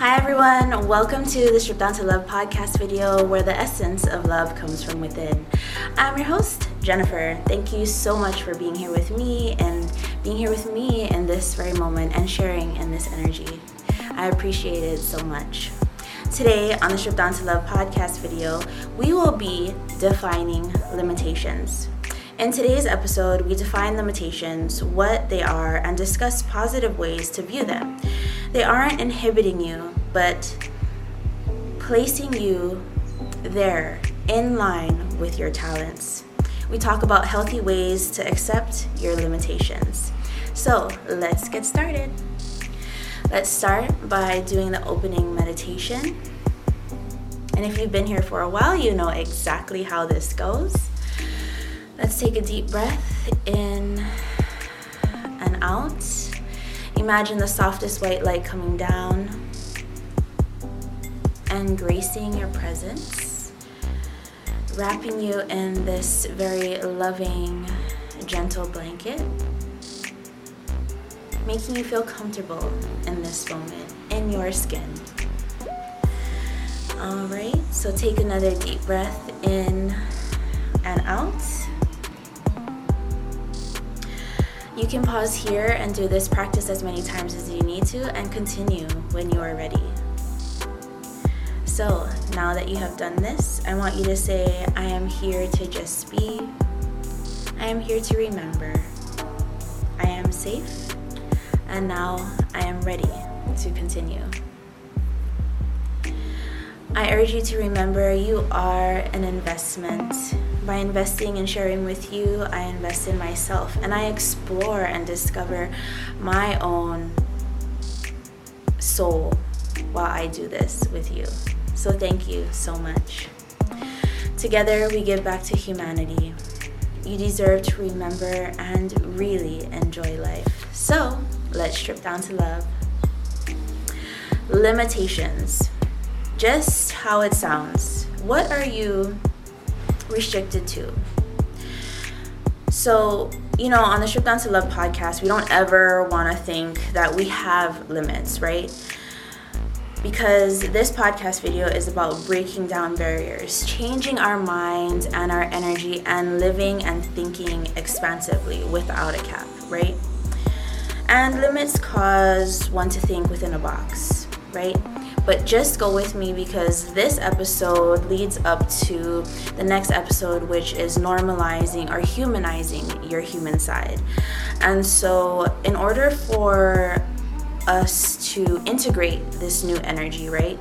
everyone, welcome to the Strip Down to Love podcast video where the essence of love comes from within. I'm your host, Jennifer. Thank you so much for being here with me and being here with me in this very moment and sharing in this energy. I appreciate it so much. Today on the Strip Down to Love podcast video, we will be defining limitations. In today's episode, we define limitations, what they are, and discuss positive ways to view them. They aren't inhibiting you, but placing you there in line with your talents. We talk about healthy ways to accept your limitations. So let's get started. Let's start by doing the opening meditation. And if you've been here for a while, you know exactly how this goes. Let's take a deep breath in and out. Imagine the softest white light coming down and gracing your presence, wrapping you in this very loving, gentle blanket, making you feel comfortable in this moment in your skin. All right, so take another deep breath in and out. You can pause here and do this practice as many times as you need to and continue when you are ready. So, now that you have done this, I want you to say, I am here to just be. I am here to remember. I am safe. And now I am ready to continue. I urge you to remember you are an investment by investing and sharing with you, I invest in myself and I explore and discover my own soul while I do this with you. So, thank you so much. Together, we give back to humanity. You deserve to remember and really enjoy life. So, let's strip down to love. Limitations. Just how it sounds. What are you restricted to. So, you know, on the Strip Down to Love podcast, we don't ever want to think that we have limits, right? Because this podcast video is about breaking down barriers, changing our minds and our energy, and living and thinking expansively without a cap, right? And limits cause one to think within a box, right? But just go with me because this episode leads up to the next episode, which is normalizing or humanizing your human side. And so, in order for us to integrate this new energy, right?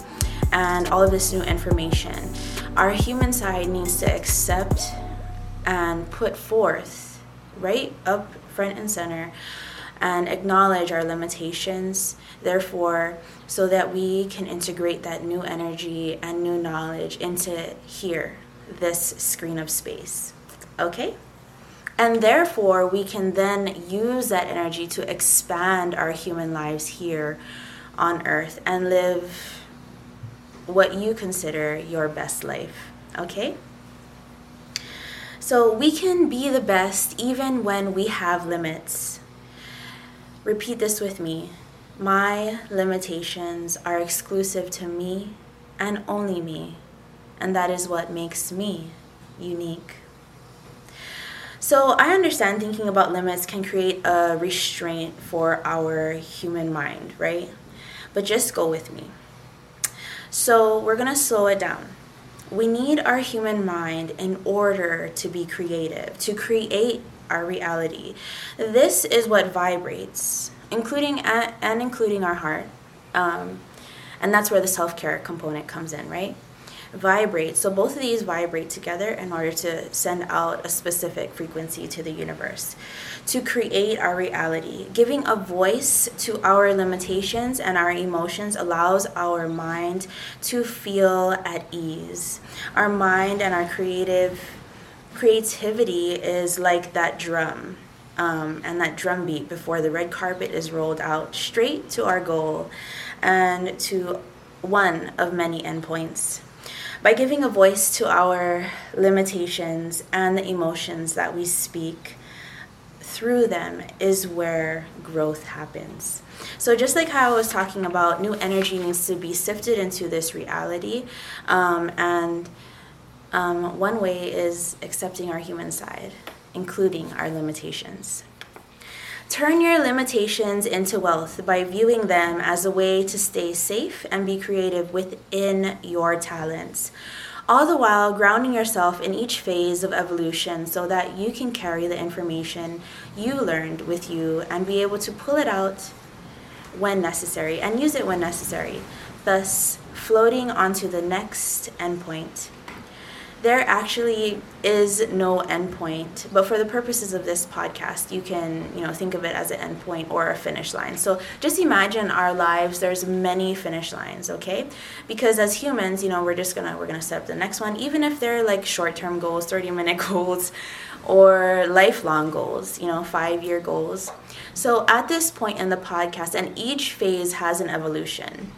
And all of this new information, our human side needs to accept and put forth, right up front and center, and acknowledge our limitations Therefore, so that we can integrate that new energy and new knowledge into here, this screen of space. Okay? And therefore, we can then use that energy to expand our human lives here on earth and live what you consider your best life. Okay? So we can be the best even when we have limits. Repeat this with me. My limitations are exclusive to me and only me, and that is what makes me unique. So, I understand thinking about limits can create a restraint for our human mind, right? But just go with me. So, we're gonna slow it down. We need our human mind in order to be creative, to create our reality. This is what vibrates including and including our heart. Um, and that's where the self care component comes in, right? Vibrate. So both of these vibrate together in order to send out a specific frequency to the universe to create our reality. Giving a voice to our limitations and our emotions allows our mind to feel at ease. Our mind and our creative creativity is like that drum um, and that drum beat before the red carpet is rolled out straight to our goal and to one of many endpoints. By giving a voice to our limitations and the emotions that we speak through them is where growth happens. So, just like how I was talking about, new energy needs to be sifted into this reality. Um, and um, one way is accepting our human side, including our limitations. Turn your limitations into wealth by viewing them as a way to stay safe and be creative within your talents. All the while grounding yourself in each phase of evolution so that you can carry the information you learned with you and be able to pull it out when necessary and use it when necessary, thus floating onto the next endpoint there actually is no endpoint but for the purposes of this podcast you can you know think of it as an endpoint or a finish line. So just imagine our lives there's many finish lines okay? Because as humans you know we're just gonna we're gonna set up the next one even if they're like short-term goals 30 minute goals or lifelong goals you know five year goals. So at this point in the podcast and each phase has an evolution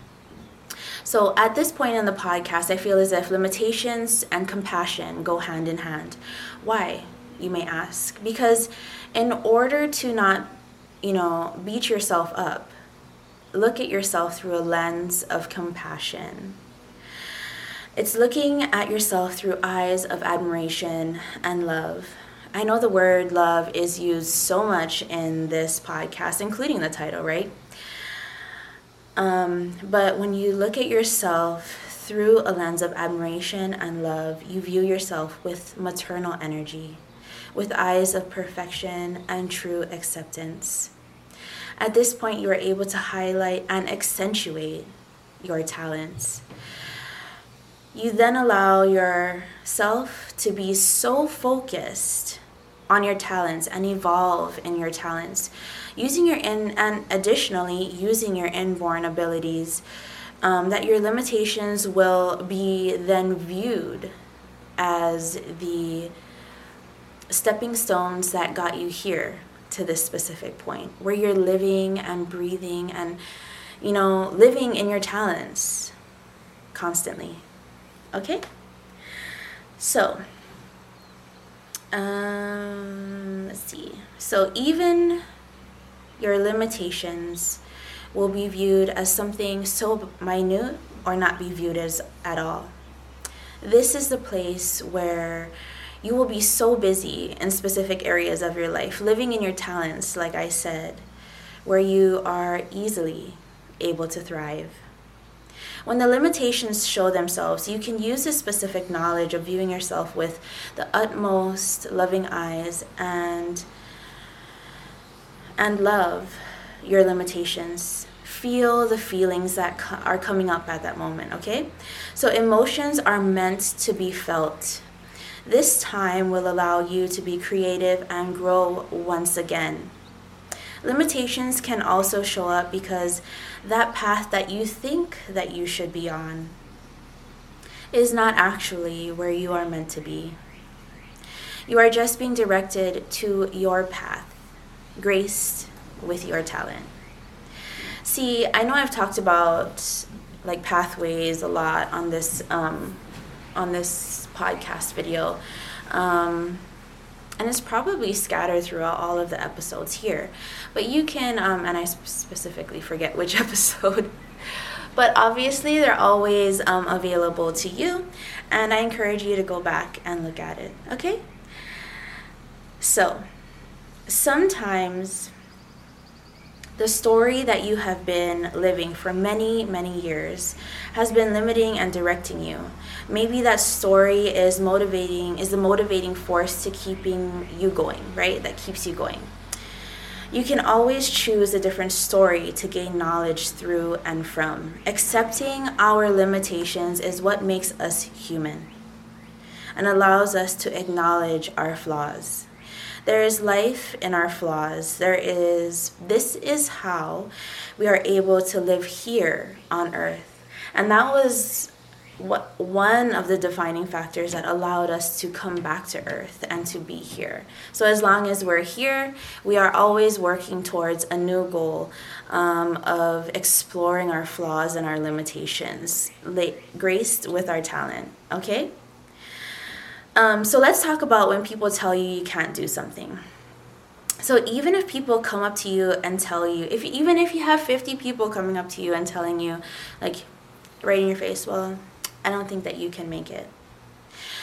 so at this point in the podcast, I feel as if limitations and compassion go hand in hand. Why, you may ask? Because in order to not, you know, beat yourself up, look at yourself through a lens of compassion. It's looking at yourself through eyes of admiration and love. I know the word love is used so much in this podcast, including the title, right? Um, but when you look at yourself through a lens of admiration and love, you view yourself with maternal energy, with eyes of perfection and true acceptance. At this point, you are able to highlight and accentuate your talents. You then allow yourself to be so focused on your talents and evolve in your talents. Using your in and additionally using your inborn abilities um, that your limitations will be then viewed as the stepping stones that got you here to this specific point where you're living and breathing and you know living in your talents constantly. Okay? So um let's see so even your limitations will be viewed as something so minute or not be viewed as at all. This is the place where you will be so busy in specific areas of your life, living in your talents, like I said, where you are easily able to thrive. When the limitations show themselves, you can use this specific knowledge of viewing yourself with the utmost loving eyes and and love your limitations. Feel the feelings that co- are coming up at that moment, okay? So, emotions are meant to be felt. This time will allow you to be creative and grow once again. Limitations can also show up because that path that you think that you should be on is not actually where you are meant to be. You are just being directed to your path graced with your talent. See, I know I've talked about like pathways a lot on this um, on this podcast video. Um, and it's probably scattered throughout all of the episodes here. But you can, um, and I specifically forget which episode, but obviously they're always um, available to you, and I encourage you to go back and look at it, okay? So, sometimes the story that you have been living for many, many years has been limiting and directing you. Maybe that story is motivating, is the motivating force to keeping you going, right? That keeps you going. You can always choose a different story to gain knowledge through and from. Accepting our limitations is what makes us human and allows us to acknowledge our flaws. There is life in our flaws. There is, this is how we are able to live here on earth. And that was what one of the defining factors that allowed us to come back to earth and to be here. So as long as we're here, we are always working towards a new goal um, of exploring our flaws and our limitations, la- graced with our talent. Okay. Um, so let's talk about when people tell you you can't do something. so even if people come up to you and tell you if even if you have 50 people coming up to you and telling you like right in your face well i don't think that you can make it.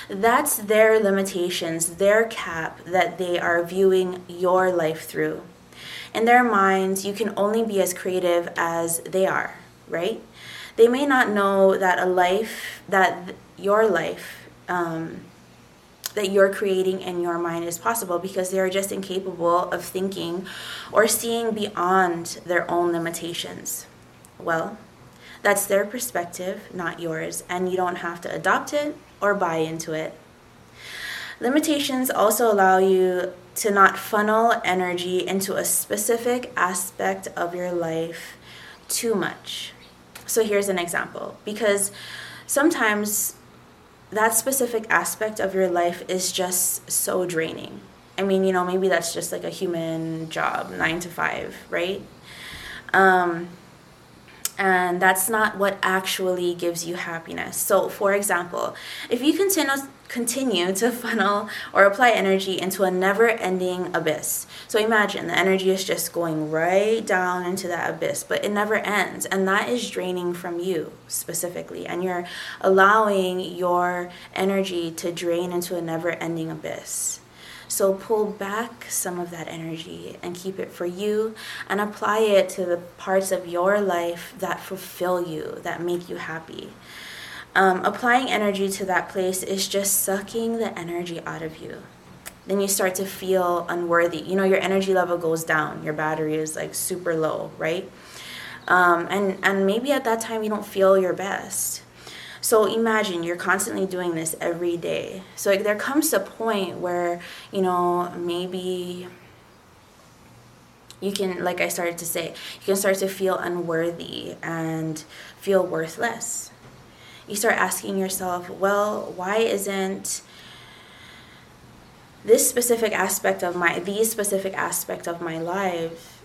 That's their limitations their cap that they are viewing your life through. In their minds you can only be as creative as they are right? They may not know that a life that your life um, that you're creating in your mind is possible because they are just incapable of thinking or seeing beyond their own limitations. Well, that's their perspective, not yours, and you don't have to adopt it or buy into it. Limitations also allow you to not funnel energy into a specific aspect of your life too much. So here's an example because sometimes that specific aspect of your life is just so draining. I mean, you know, maybe that's just like a human job, nine to five, right? Um, and that's not what actually gives you happiness. So, for example, if you continue continue to funnel or apply energy into a never-ending abyss. So imagine the energy is just going right down into that abyss, but it never ends, and that is draining from you specifically, and you're allowing your energy to drain into a never-ending abyss. So pull back some of that energy and keep it for you and apply it to the parts of your life that fulfill you, that make you happy. Um, applying energy to that place is just sucking the energy out of you. Then you start to feel unworthy. You know, your energy level goes down, your battery is like super low, right? Um, and, and maybe at that time you don't feel your best. So imagine you're constantly doing this every day. So like, there comes a point where, you know, maybe you can, like I started to say, you can start to feel unworthy and feel worthless. You start asking yourself, well, why isn't this specific aspect of my, these specific aspect of my life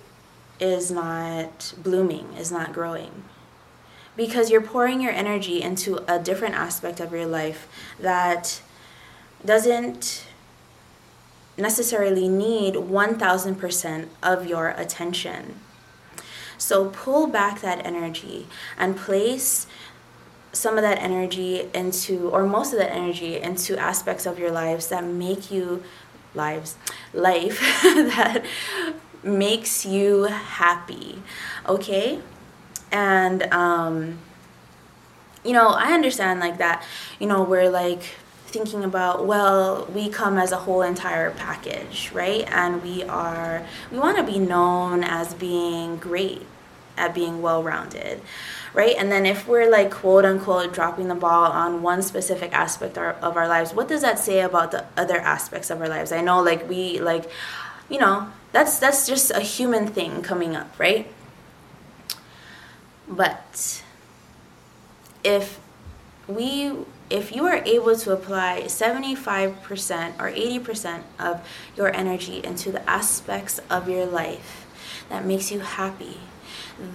is not blooming, is not growing? because you're pouring your energy into a different aspect of your life that doesn't necessarily need 1000% of your attention. So pull back that energy and place some of that energy into, or most of that energy into aspects of your lives that make you lives life that makes you happy okay? And um, you know i understand like that you know we're like thinking about well we come as a whole entire package right? And we are we want to be known as being great at being well rounded right? And then if we're like quote unquote dropping the ball on one specific aspect of our lives what does that say about the other aspects of our lives? I know like we like you know that's that's just a human thing coming up right? But if we if you are able to apply 75% or 80% of your energy into the aspects of your life that makes you happy,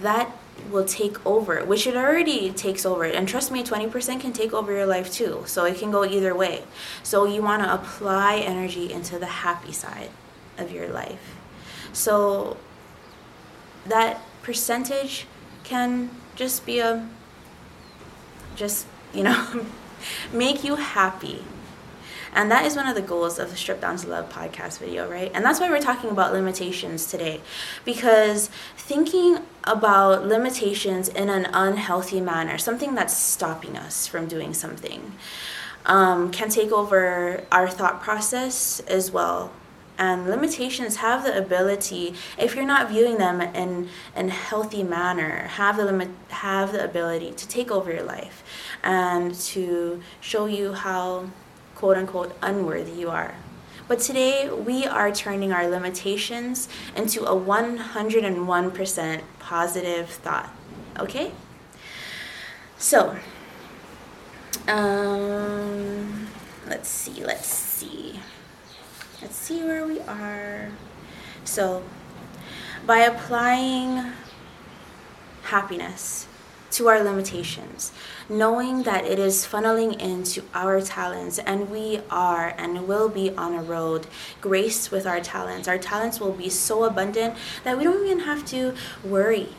that will take over, which it already takes over. And trust me, 20% can take over your life too. So it can go either way. So you want to apply energy into the happy side of your life. So that percentage can just be a just you know make you happy and that is one of the goals of the Strip Down to Love podcast video, right? And that's why we're talking about limitations today. Because thinking about limitations in an unhealthy manner, something that's stopping us from doing something, um, can take over our thought process as well and limitations have the ability if you're not viewing them in in healthy manner have the limit have the ability to take over your life and to show you how quote unquote unworthy you are. But today we are turning our limitations into a 101% positive thought okay? So um let's see let's see. Let's see where we are. So, by applying happiness to our limitations, knowing that it is funneling into our talents, and we are and will be on a road graced with our talents. Our talents will be so abundant that we don't even have to worry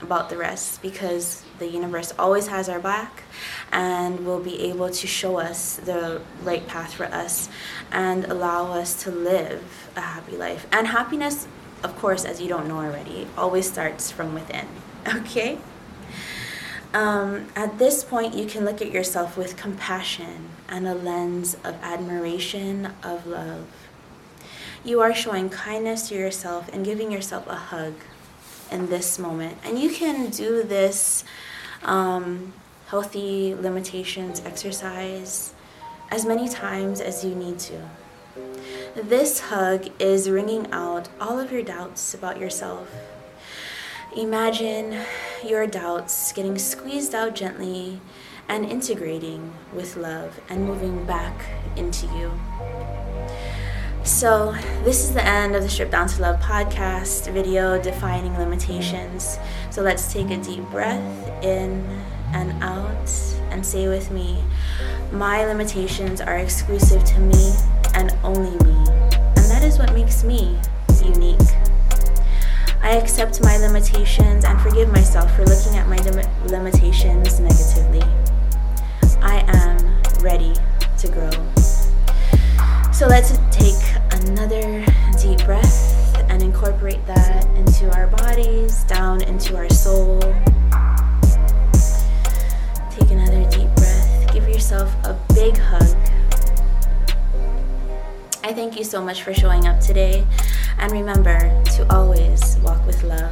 about the rest because the universe always has our back and will be able to show us the right path for us and allow us to live a happy life. And happiness, of course, as you don't know already, always starts from within. Okay? Um, at this point, you can look at yourself with compassion and a lens of admiration, of love. You are showing kindness to yourself and giving yourself a hug in this moment. And you can do this um, healthy limitations exercise as many times as you need to. This hug is wringing out all of your doubts about yourself Imagine your doubts getting squeezed out gently and integrating with love and moving back into you. So, this is the end of the Strip Down to Love podcast video defining limitations. So, let's take a deep breath in and out and say with me, My limitations are exclusive to me and only me. And that is what makes me unique. I accept my limitations and forgive myself for looking at my lim- limitations negatively. I am ready to grow. So let's take another deep breath and incorporate that into our bodies, down into our soul. Take another deep breath. Give yourself a big hug. I thank you so much for showing up today. And remember to always walk with love.